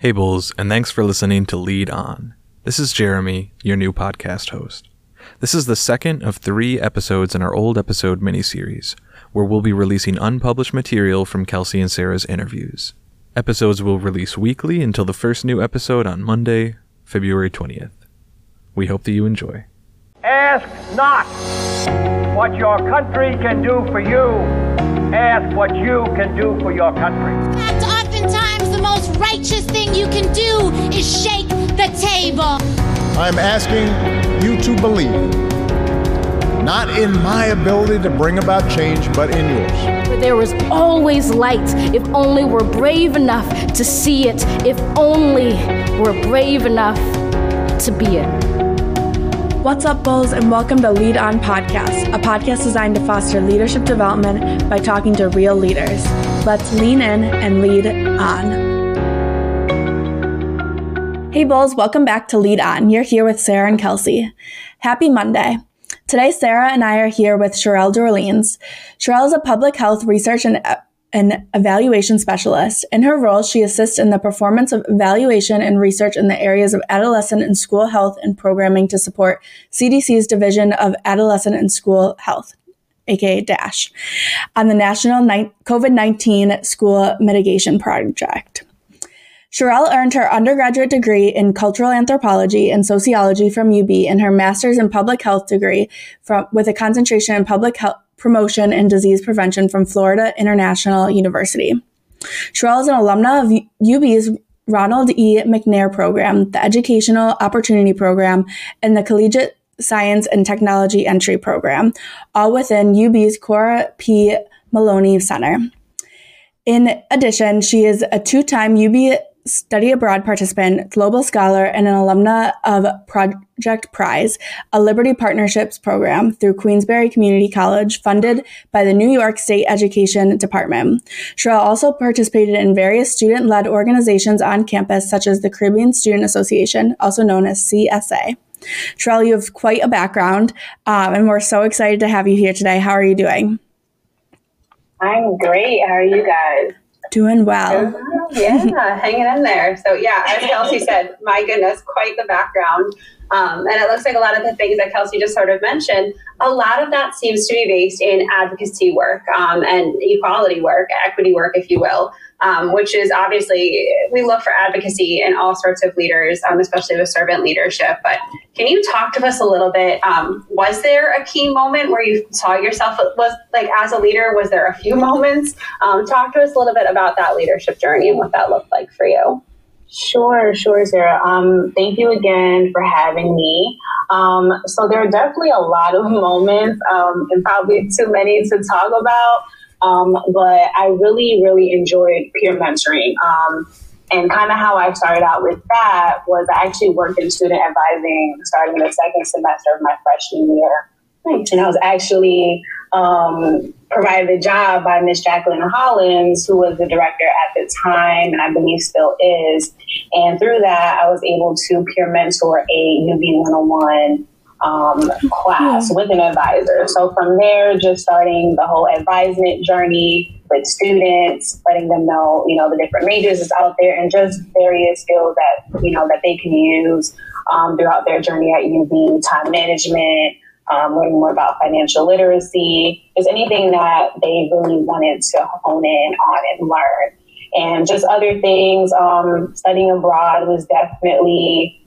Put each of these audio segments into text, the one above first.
Hey, Bulls, and thanks for listening to Lead On. This is Jeremy, your new podcast host. This is the second of three episodes in our old episode miniseries, where we'll be releasing unpublished material from Kelsey and Sarah's interviews. Episodes will release weekly until the first new episode on Monday, February 20th. We hope that you enjoy. Ask not what your country can do for you. Ask what you can do for your country. Righteous thing you can do is shake the table. I'm asking you to believe, not in my ability to bring about change, but in yours. Where there is always light if only we're brave enough to see it, if only we're brave enough to be it. What's up, Bulls, and welcome to Lead On Podcast, a podcast designed to foster leadership development by talking to real leaders. Let's lean in and lead on. Hey, Bulls, welcome back to Lead On. You're here with Sarah and Kelsey. Happy Monday. Today, Sarah and I are here with Sherelle Dorleans. Sherelle is a public health research and uh, an evaluation specialist. In her role, she assists in the performance of evaluation and research in the areas of adolescent and school health and programming to support CDC's Division of Adolescent and School Health, aka DASH, on the National COVID 19 School Mitigation Project. Sherelle earned her undergraduate degree in cultural anthropology and sociology from UB and her master's in public health degree from, with a concentration in public health promotion and disease prevention from Florida International University. Sherelle is an alumna of UB's Ronald E. McNair program, the Educational Opportunity Program, and the Collegiate Science and Technology Entry Program, all within UB's Cora P. Maloney Center. In addition, she is a two time UB study abroad participant, global scholar, and an alumna of Project Prize, a Liberty Partnerships program through Queensborough Community College funded by the New York State Education Department. Sherelle also participated in various student led organizations on campus, such as the Caribbean Student Association, also known as CSA. Sherelle, you have quite a background, um, and we're so excited to have you here today. How are you doing? I'm great. How are you guys? Doing well. Yeah, hanging in there. So, yeah, as Kelsey said, my goodness, quite the background. Um, and it looks like a lot of the things that Kelsey just sort of mentioned, a lot of that seems to be based in advocacy work um, and equality work, equity work, if you will um, which is obviously we look for advocacy in all sorts of leaders, um, especially with servant leadership. But can you talk to us a little bit? Um, was there a key moment where you saw yourself was like as a leader? Was there a few moments? Um, talk to us a little bit about that leadership journey and what that looked like for you. Sure, sure, Sarah. Um, thank you again for having me. Um, so there are definitely a lot of moments, um, and probably too many to talk about. Um, but I really, really enjoyed peer mentoring. Um, and kind of how I started out with that was I actually worked in student advising starting in the second semester of my freshman year. And I was actually um, provided a job by Miss Jacqueline Hollins, who was the director at the time, and I believe still is. And through that, I was able to peer mentor a UB 101 um, class yeah. with an advisor. So from there, just starting the whole advisement journey with students, letting them know, you know, the different majors is out there and just various skills that, you know, that they can use um, throughout their journey at UB, time management, um, learning more about financial literacy, just anything that they really wanted to hone in on and learn. And just other things, um, studying abroad was definitely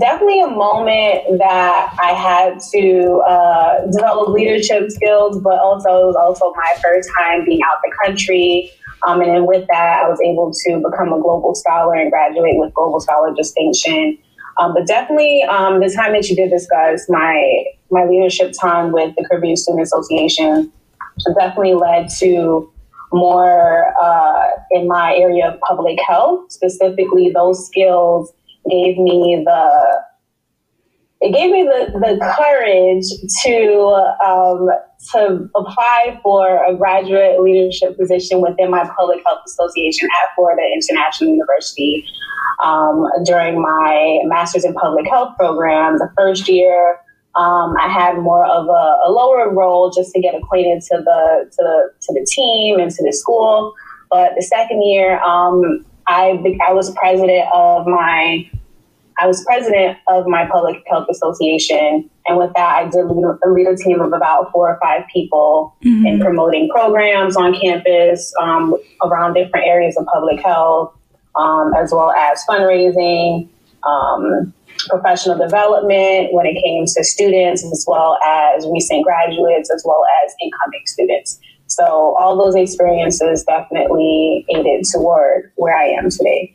definitely a moment that I had to uh, develop leadership skills, but also it was also my first time being out the country. Um, and then with that, I was able to become a global scholar and graduate with global scholar distinction. Um, but definitely, um, the time that you did discuss my my leadership time with the Caribbean Student Association definitely led to more uh, in my area of public health, specifically those skills gave me the it gave me the, the courage to um, to apply for a graduate leadership position within my public health association at Florida International University um, during my master's in public health program. The first year, um, I had more of a, a, lower role just to get acquainted to the to the to the team and to the school. But the second year, um, I I was president of my I was president of my public health association, and with that, I did lead, lead a team of about four or five people mm-hmm. in promoting programs on campus um, around different areas of public health, um, as well as fundraising, um, professional development when it came to students, as well as recent graduates, as well as incoming students. So all those experiences definitely aided toward where I am today.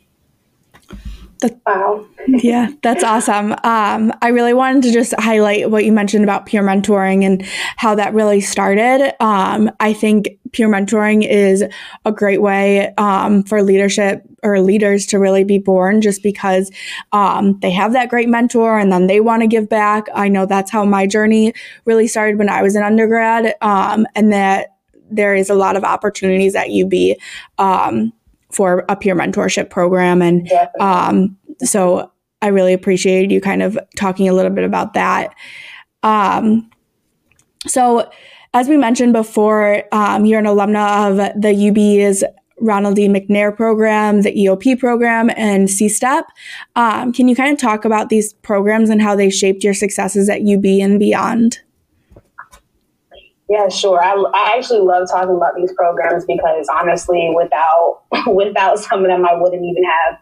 That, wow. yeah, that's awesome. Um, I really wanted to just highlight what you mentioned about peer mentoring and how that really started. Um, I think peer mentoring is a great way um, for leadership or leaders to really be born just because um, they have that great mentor and then they want to give back. I know that's how my journey really started when I was an undergrad, um, and that there is a lot of opportunities at UB um, for a peer mentorship program. And um, so I really appreciated you kind of talking a little bit about that. Um, so, as we mentioned before, um, you're an alumna of the UB's Ronald D. McNair program, the EOP program, and CSTEP. Um, can you kind of talk about these programs and how they shaped your successes at UB and beyond? Yeah, sure. I, I actually love talking about these programs because honestly, without without some of them, I wouldn't even have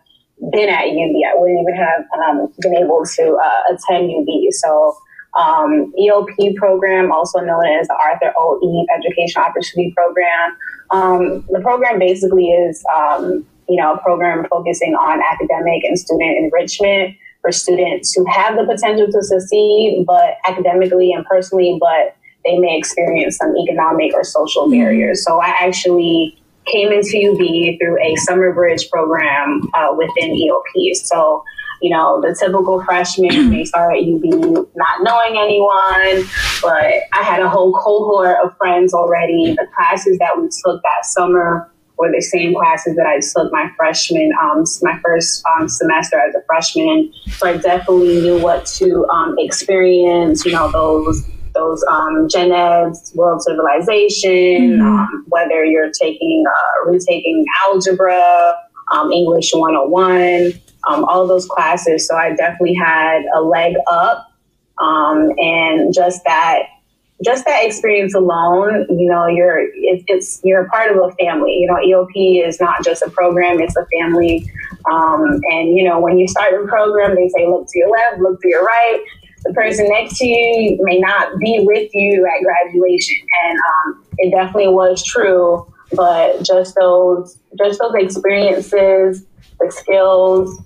been at UB. I wouldn't even have um, been able to uh, attend UB. So, um, EOP program, also known as the Arthur O. Eve Education Opportunity Program. Um, the program basically is, um, you know, a program focusing on academic and student enrichment for students who have the potential to succeed, but academically and personally, but they may experience some economic or social mm-hmm. barriers. So I actually came into UB through a summer bridge program uh, within EOP. So, you know, the typical freshman may start at UB not knowing anyone, but I had a whole cohort of friends already. The classes that we took that summer were the same classes that I took my freshman, um, my first um, semester as a freshman. So I definitely knew what to um, experience, you know, those those um, gen eds, world civilization, mm-hmm. um, whether you're taking uh, retaking algebra, um, English 101, um, all those classes. So I definitely had a leg up, um, and just that. Just that experience alone, you know, you're it, it's you're a part of a family. You know, EOP is not just a program; it's a family. Um, and you know, when you start a program, they say look to your left, look to your right the person next to you may not be with you at graduation. And um, it definitely was true. But just those, just those experiences, the skills,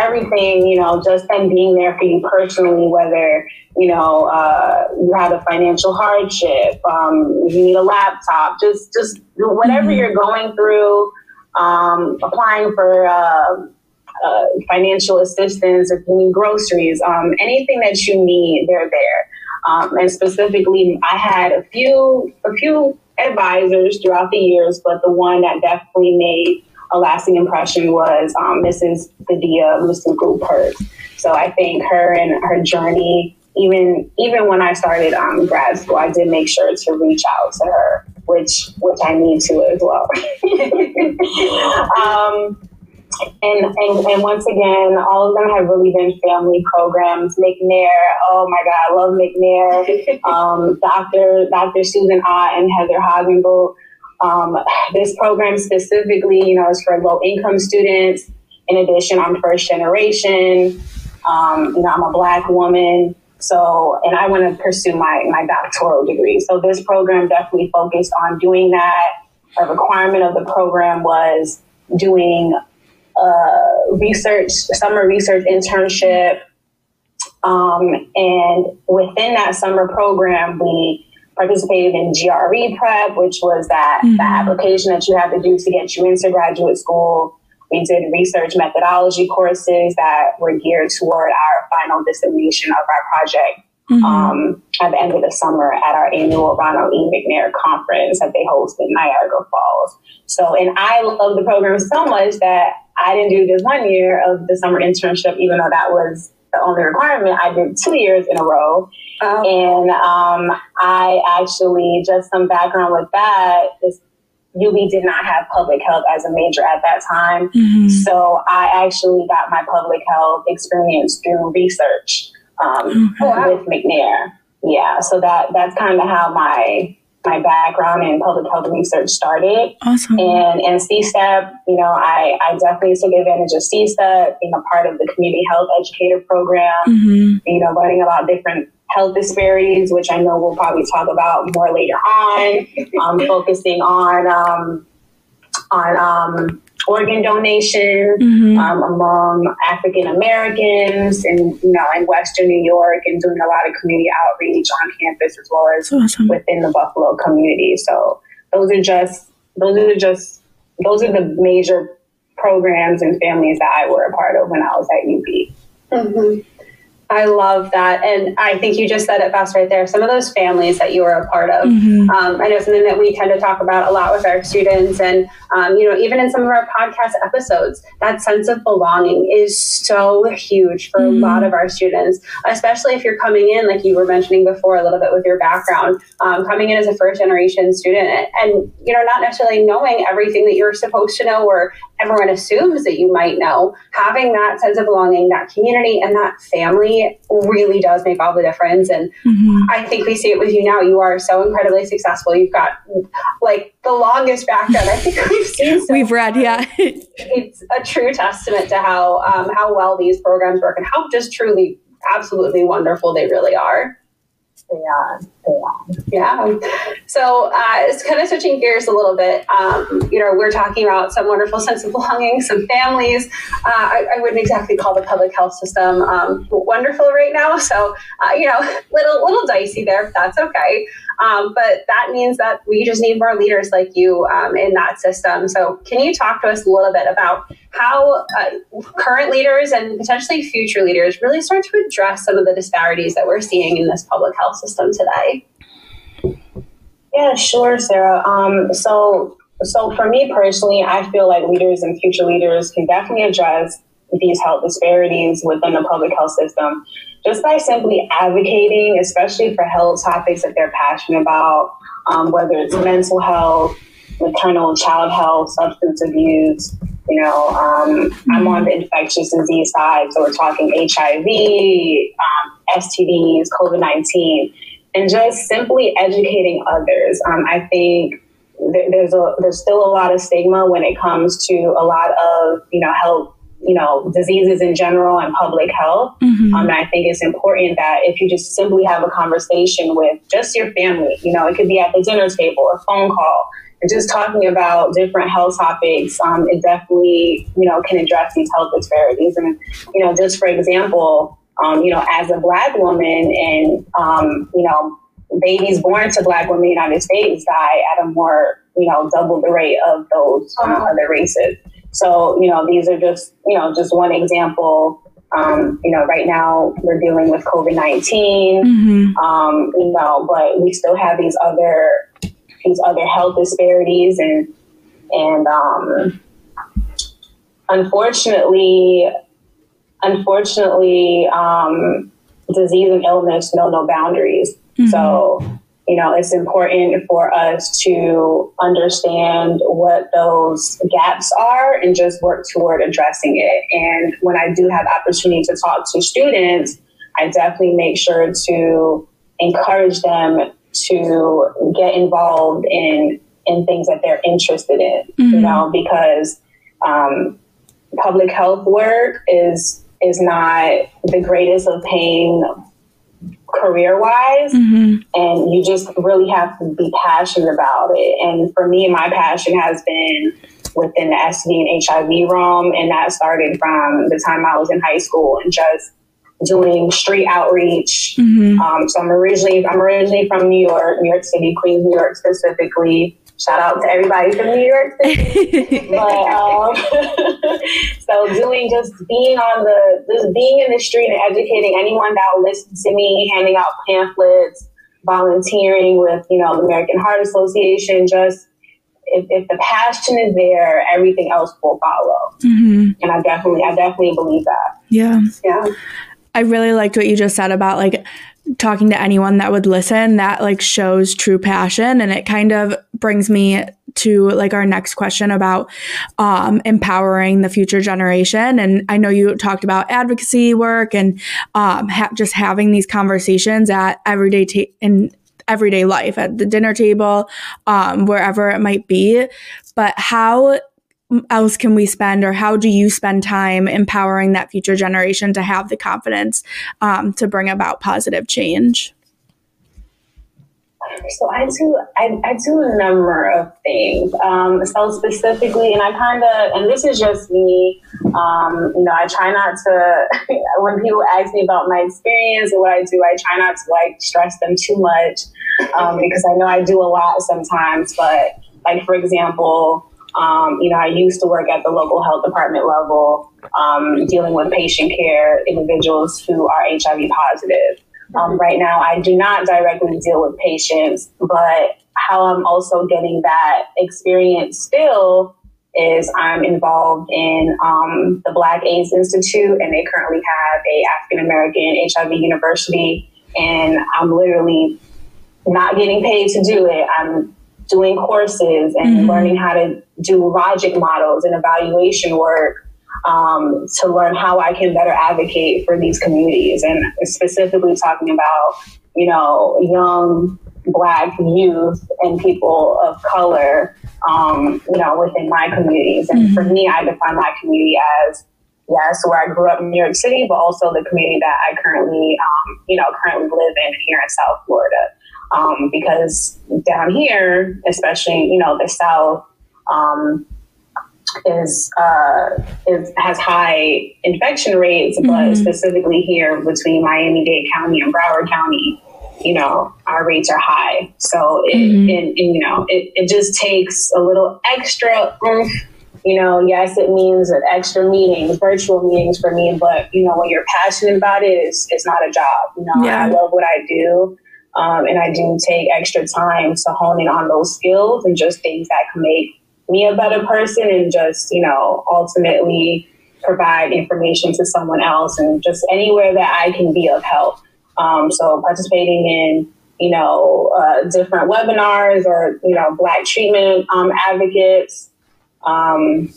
everything, you know, just them being there for you personally, whether, you know, uh, you have a financial hardship, um, you need a laptop, just, just whatever mm-hmm. you're going through, um, applying for, uh, uh, financial assistance, you need groceries, um, anything that you need, they're there. Um, and specifically, I had a few a few advisors throughout the years, but the one that definitely made a lasting impression was um, Mrs. Badia Musuku Perks. So I think her and her journey, even even when I started um, grad school, I did make sure to reach out to her, which which I need to as well. um, and, and and once again, all of them have really been family programs. McNair, oh my God, I love McNair. um, Dr. Dr. Susan Ott and Heather Hagenbolt. Um, this program specifically, you know, is for low income students. In addition, I'm first generation. Um, you know, I'm a black woman. So, and I want to pursue my, my doctoral degree. So this program definitely focused on doing that. A requirement of the program was doing uh, research, summer research internship. Um, and within that summer program, we participated in GRE prep, which was that mm-hmm. the application that you have to do to get you into graduate school. We did research methodology courses that were geared toward our final dissemination of our project mm-hmm. um, at the end of the summer at our annual Ronald E. McNair conference that they host in Niagara Falls. So, and I love the program so much that I didn't do this one year of the summer internship, even though that was the only requirement. I did two years in a row. Oh. And um, I actually, just some background with that, is UB did not have public health as a major at that time. Mhm. So I actually got my public health experience through research um, Okay. with McNair. Yeah, so that that's kind of how my my background in public health research started. Awesome. And and CSTEP, you know, I, I definitely took advantage of CSTEP, being a part of the community health educator program, Mhm. you know, learning about different health disparities, which I know we'll probably talk about more later on. Um, focusing on um, on um, organ donation Mhm. um, among African Americans and you know in Western New York, and doing a lot of community outreach on campus as well as awesome. within the Buffalo community. So those are just those are just those are the major programs and families that I were a part of when I was at UB. Mhm. I love that. And I think you just said it best right there. Some of those families that you were a part of. Mhm. Um, I know something that we tend to talk about a lot with our students. And, um, you know, even in some of our podcast episodes, that sense of belonging is so huge for Mhm. a lot of our students, especially if you're coming in, like you were mentioning before, a little bit with your background, um, coming in as a first generation student and, and, you know, not necessarily knowing everything that you're supposed to know or everyone assumes that you might know, having that sense of belonging, that community, and that family really does make all the difference. And Mhm. I think we see it with you now. You are so incredibly successful. You've got like the longest background I think we've seen. So We've read, far. yeah. It's a true testament to how um, how well these programs work and how just truly, absolutely wonderful they really are. They are. Yeah. So uh, it's kind of switching gears a little bit. Um, you know, we're talking about some wonderful sense of belonging, some families. Uh, I, I wouldn't exactly call the public health system um, wonderful right now. So, uh, you know, little little dicey there, but that's okay. Um, but that means that we just need more leaders like you um, in that system. So, can you talk to us a little bit about how uh, current leaders and potentially future leaders really start to address some of the disparities that we're seeing in this public health system today? Yeah, sure, Sarah. Um, so, so for me personally, I feel like leaders and future leaders can definitely address these health disparities within the public health system just by simply advocating, especially for health topics that they're passionate about, um, whether it's mental health, maternal child health, substance abuse. You know, um, I'm on the infectious disease side, so we're talking HIV, um, STDs, COVID 19 and just simply educating others. Um, I think th- there's a there's still a lot of stigma when it comes to a lot of you know health you know diseases in general and public health. Mhm. Um, and I think it's important that if you just simply have a conversation with just your family, you know, it could be at the dinner table, a phone call, and just talking about different health topics, um, it definitely, you know, can address these health disparities. And, you know, just for example, um, you know, as a black woman and, um, you know, babies born to black women in the United States die at a more, you know, double the rate of those um, other races. So, you know, these are just, you know, just one example. Um, you know, right now we're dealing with COVID 19 Mhm. um, you know, but we still have these other these other health disparities and and um, unfortunately, unfortunately, um, disease and illness know no boundaries. So you know, it's important for us to understand what those gaps are and just work toward addressing it. And when I do have opportunity to talk to students, I definitely make sure to encourage them to get involved in in things that they're interested in. You know, because um, public health work is is not the greatest of pain career wise Mhm. and you just really have to be passionate about it. And for me, my passion has been within the STD and HIV realm, and that started from the time I was in high school and just doing street outreach. Mhm. Um, so I'm originally I'm originally from New York, New York City, Queens, New York specifically. Shout out to everybody from New York City. but um, so doing just being on the just being in the street and educating anyone that will listen to me, handing out pamphlets, volunteering with you know the American Heart Association. Just if, if the passion is there, everything else will follow. Mhm. And I definitely I definitely believe that. Yeah. Yeah. I really liked what you just said about like talking to anyone that would listen that like shows true passion and it kind of brings me to like our next question about um, empowering the future generation. And I know you talked about advocacy work and um, ha- just having these conversations at everyday ta- in everyday life at the dinner table, um, wherever it might be. But how else can we spend or how do you spend time empowering that future generation to have the confidence um, to bring about positive change so I do I, I do a number of things. Um, so specifically, and I kind of and this is just me. Um, you know, I try not to when people ask me about my experience or what I do, I try not to like stress them too much um, because I know I do a lot sometimes. But like for example. Um, you know, I used to work at the local health department level, um, dealing with patient care individuals who are HIV positive. Um, right now, I do not directly deal with patients, but how I'm also getting that experience still is I'm involved in um, the Black AIDS Institute, and they currently have a African American HIV university, and I'm literally not getting paid to do it. I'm doing courses and mm-hmm. learning how to do logic models and evaluation work um, to learn how I can better advocate for these communities, and specifically talking about you know young black youth and people of color, um, you know, within my communities. And mm-hmm. for me, I define my community as yes, where I grew up in New York City, but also the community that I currently, um, you know, currently live in here in South Florida. Um, because down here, especially, you know, the South, um, is uh, is has high infection rates, mm-hmm. but specifically here between Miami Dade County and Broward County, you know, our rates are high. So it, mm-hmm. it you know, it, it just takes a little extra oomph. You know, yes, it means an extra meetings, virtual meetings for me, but you know, when you're passionate about it, it's, it's not a job. You know, yeah. I love what I do. Um, and I do take extra time to hone in on those skills and just things that can make me a better person and just, you know, ultimately provide information to someone else and just anywhere that I can be of help. Um, so participating in, you know, uh, different webinars or, you know, Black treatment um, advocates. Um,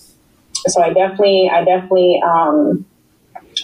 so I definitely, I definitely um,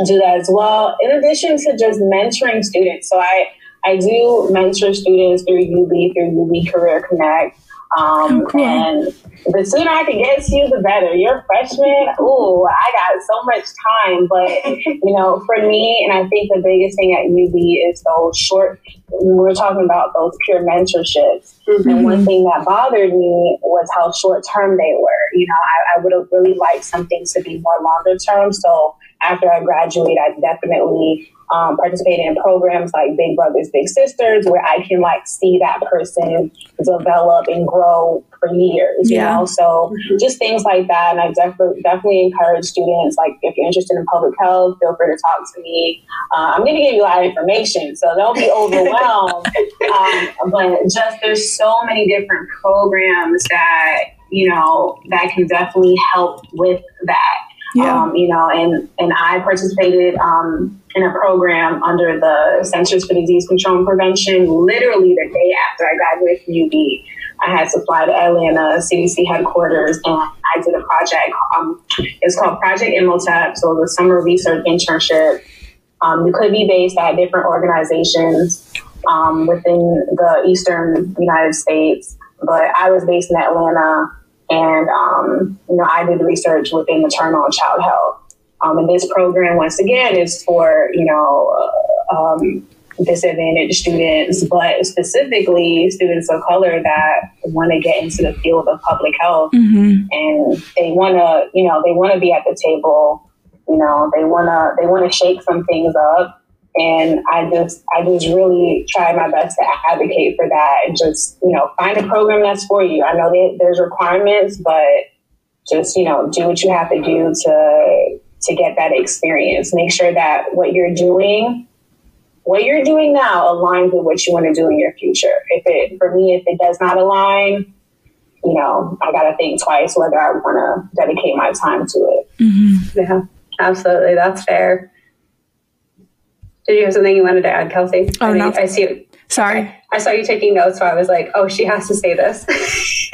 do that as well. In addition to just mentoring students. So I, I do mentor students through UB, through UB Career Connect. Um, oh, cool. And the sooner I can get to you, the better. You're a freshman. Ooh, I got so much time. But, you know, for me, and I think the biggest thing at UB is those short, we're talking about those peer mentorships. Mm-hmm. And one thing that bothered me was how short term they were. You know, I, I would have really liked something to be more longer term. So after I graduate, I definitely um, participating in programs like Big Brothers Big Sisters, where I can like see that person develop and grow for years. Yeah. You know, so mm-hmm. just things like that. And I definitely definitely encourage students like if you're interested in public health, feel free to talk to me. Uh, I'm going to give you a lot of information, so don't be overwhelmed. um, but just there's so many different programs that you know that can definitely help with that. Yeah. Um, you know, and and I participated um, in a program under the Centers for Disease Control and Prevention. Literally the day after I graduated from UB, I had to fly to Atlanta CDC headquarters, and I did a project. Um, it's called Project Imhotep. So it was a summer research internship. Um, you could be based at different organizations um, within the Eastern United States, but I was based in Atlanta and, um, you know, I did research within maternal and child health. Um, and this program, once again, is for, you know, uh, um, disadvantaged students, but specifically students of color that want to get into the field of public health. Mm-hmm. And they want to, you know, they want to be at the table. You know, they want to, they want to shake some things up and I just, I just really try my best to advocate for that and just, you know, find a program that's for you. I know that there's requirements, but just, you know, do what you have to do to, to get that experience. Make sure that what you're doing, what you're doing now aligns with what you want to do in your future. If it, for me, if it does not align, you know, I got to think twice whether I want to dedicate my time to it. Mm-hmm. Yeah, absolutely. That's fair. Did you have something you wanted to add, Kelsey? Oh, I no. I see Sorry. I saw you taking notes, so I was like, oh, she has to say this.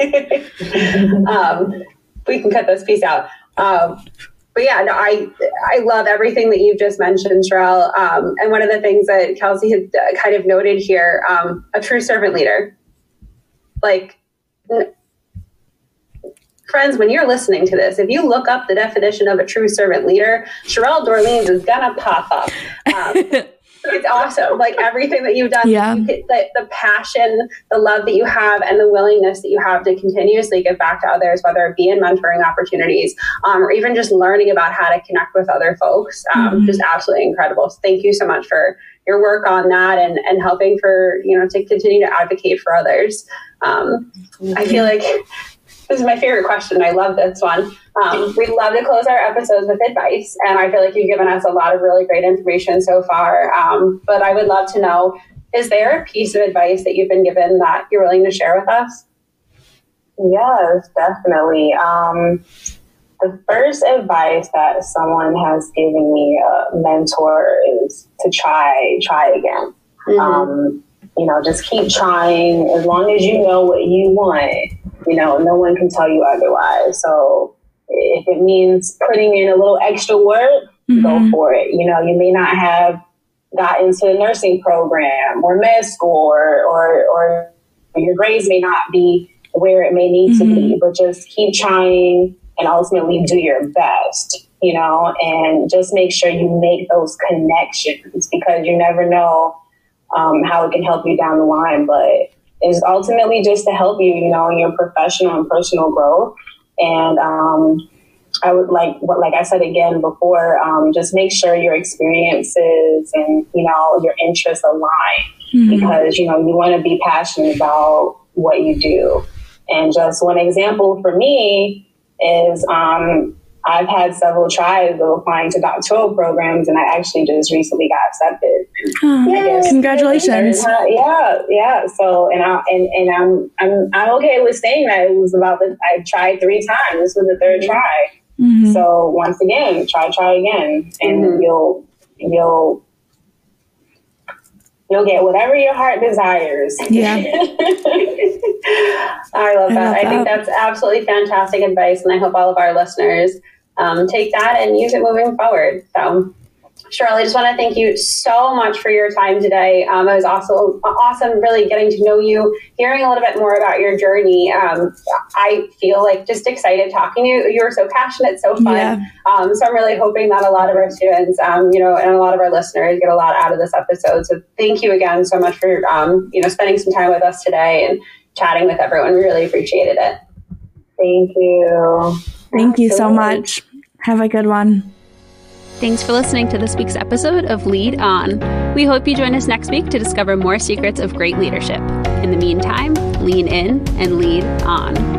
um, we can cut this piece out. Um, but yeah, no, I I love everything that you've just mentioned, Sherelle. Um, and one of the things that Kelsey had uh, kind of noted here, um, a true servant leader. Like, friends, when you're listening to this, if you look up the definition of a true servant leader, Sherelle Dorleans is gonna pop up. Um, it's awesome. Like everything that you've done, Yeah. you could- the, the passion, the love that you have, and the willingness that you have to continuously give back to others, whether it be in mentoring opportunities um, or even just learning about how to connect with other folks, um, just absolutely incredible. So thank you so much for your work on that and, and helping for, you know, to continue to advocate for others. Um, I feel like this is my favorite question. I love this one. Um, we love to close our episodes with advice, and I feel like you've given us a lot of really great information so far. Um, but I would love to know is there a piece of advice that you've been given that you're willing to share with us? Yes, definitely. Um, the first advice that someone has given me, a mentor, is to try, try again. Um, you know, just keep trying. As long as you know what you want, you know, no one can tell you otherwise. So if it means putting in a little extra work, go for it. You know, you may not have got into the nursing program or med school or, or, or your grades may not be where it may need to be, but just keep trying and ultimately do your best, you know, and just make sure you make those connections because you never know um, how it can help you down the line. But it's ultimately just to help you, you know, in your professional and personal growth. And um, I would like, what, like I said again before, um, just make sure your experiences and you know your interests align because you know you want to be passionate about what you do. And just one example for me is um, I've had several tries of applying to doctoral programs, and I actually just recently got accepted. I guess- Congratulations. Uh, yeah, yeah. So, and I and, and I'm I'm I'm okay with saying that it was about the I tried three times. This was the 3rd try. Mm-hmm. So once again, try, try again, and you'll you'll you'll get whatever your heart desires. Yeah. I love I that. love I think that. that's absolutely fantastic advice, and I hope all of our listeners um, take that and use it moving forward. So, Shirley, I just want to thank you so much for your time today. Um, it was also awesome, really getting to know you, hearing a little bit more about your journey. Um, I feel like just excited talking to you. You were so passionate, so fun. Yeah. Um, so I'm really hoping that a lot of our students, um, you know, and a lot of our listeners get a lot out of this episode. So thank you again so much for, um, you know, spending some time with us today and chatting with everyone. We really appreciated it. Thank you. Thank you so much. Have a good one. Thanks for listening to this week's episode of Lead On. We hope you join us next week to discover more secrets of great leadership. In the meantime, lean in and lead on.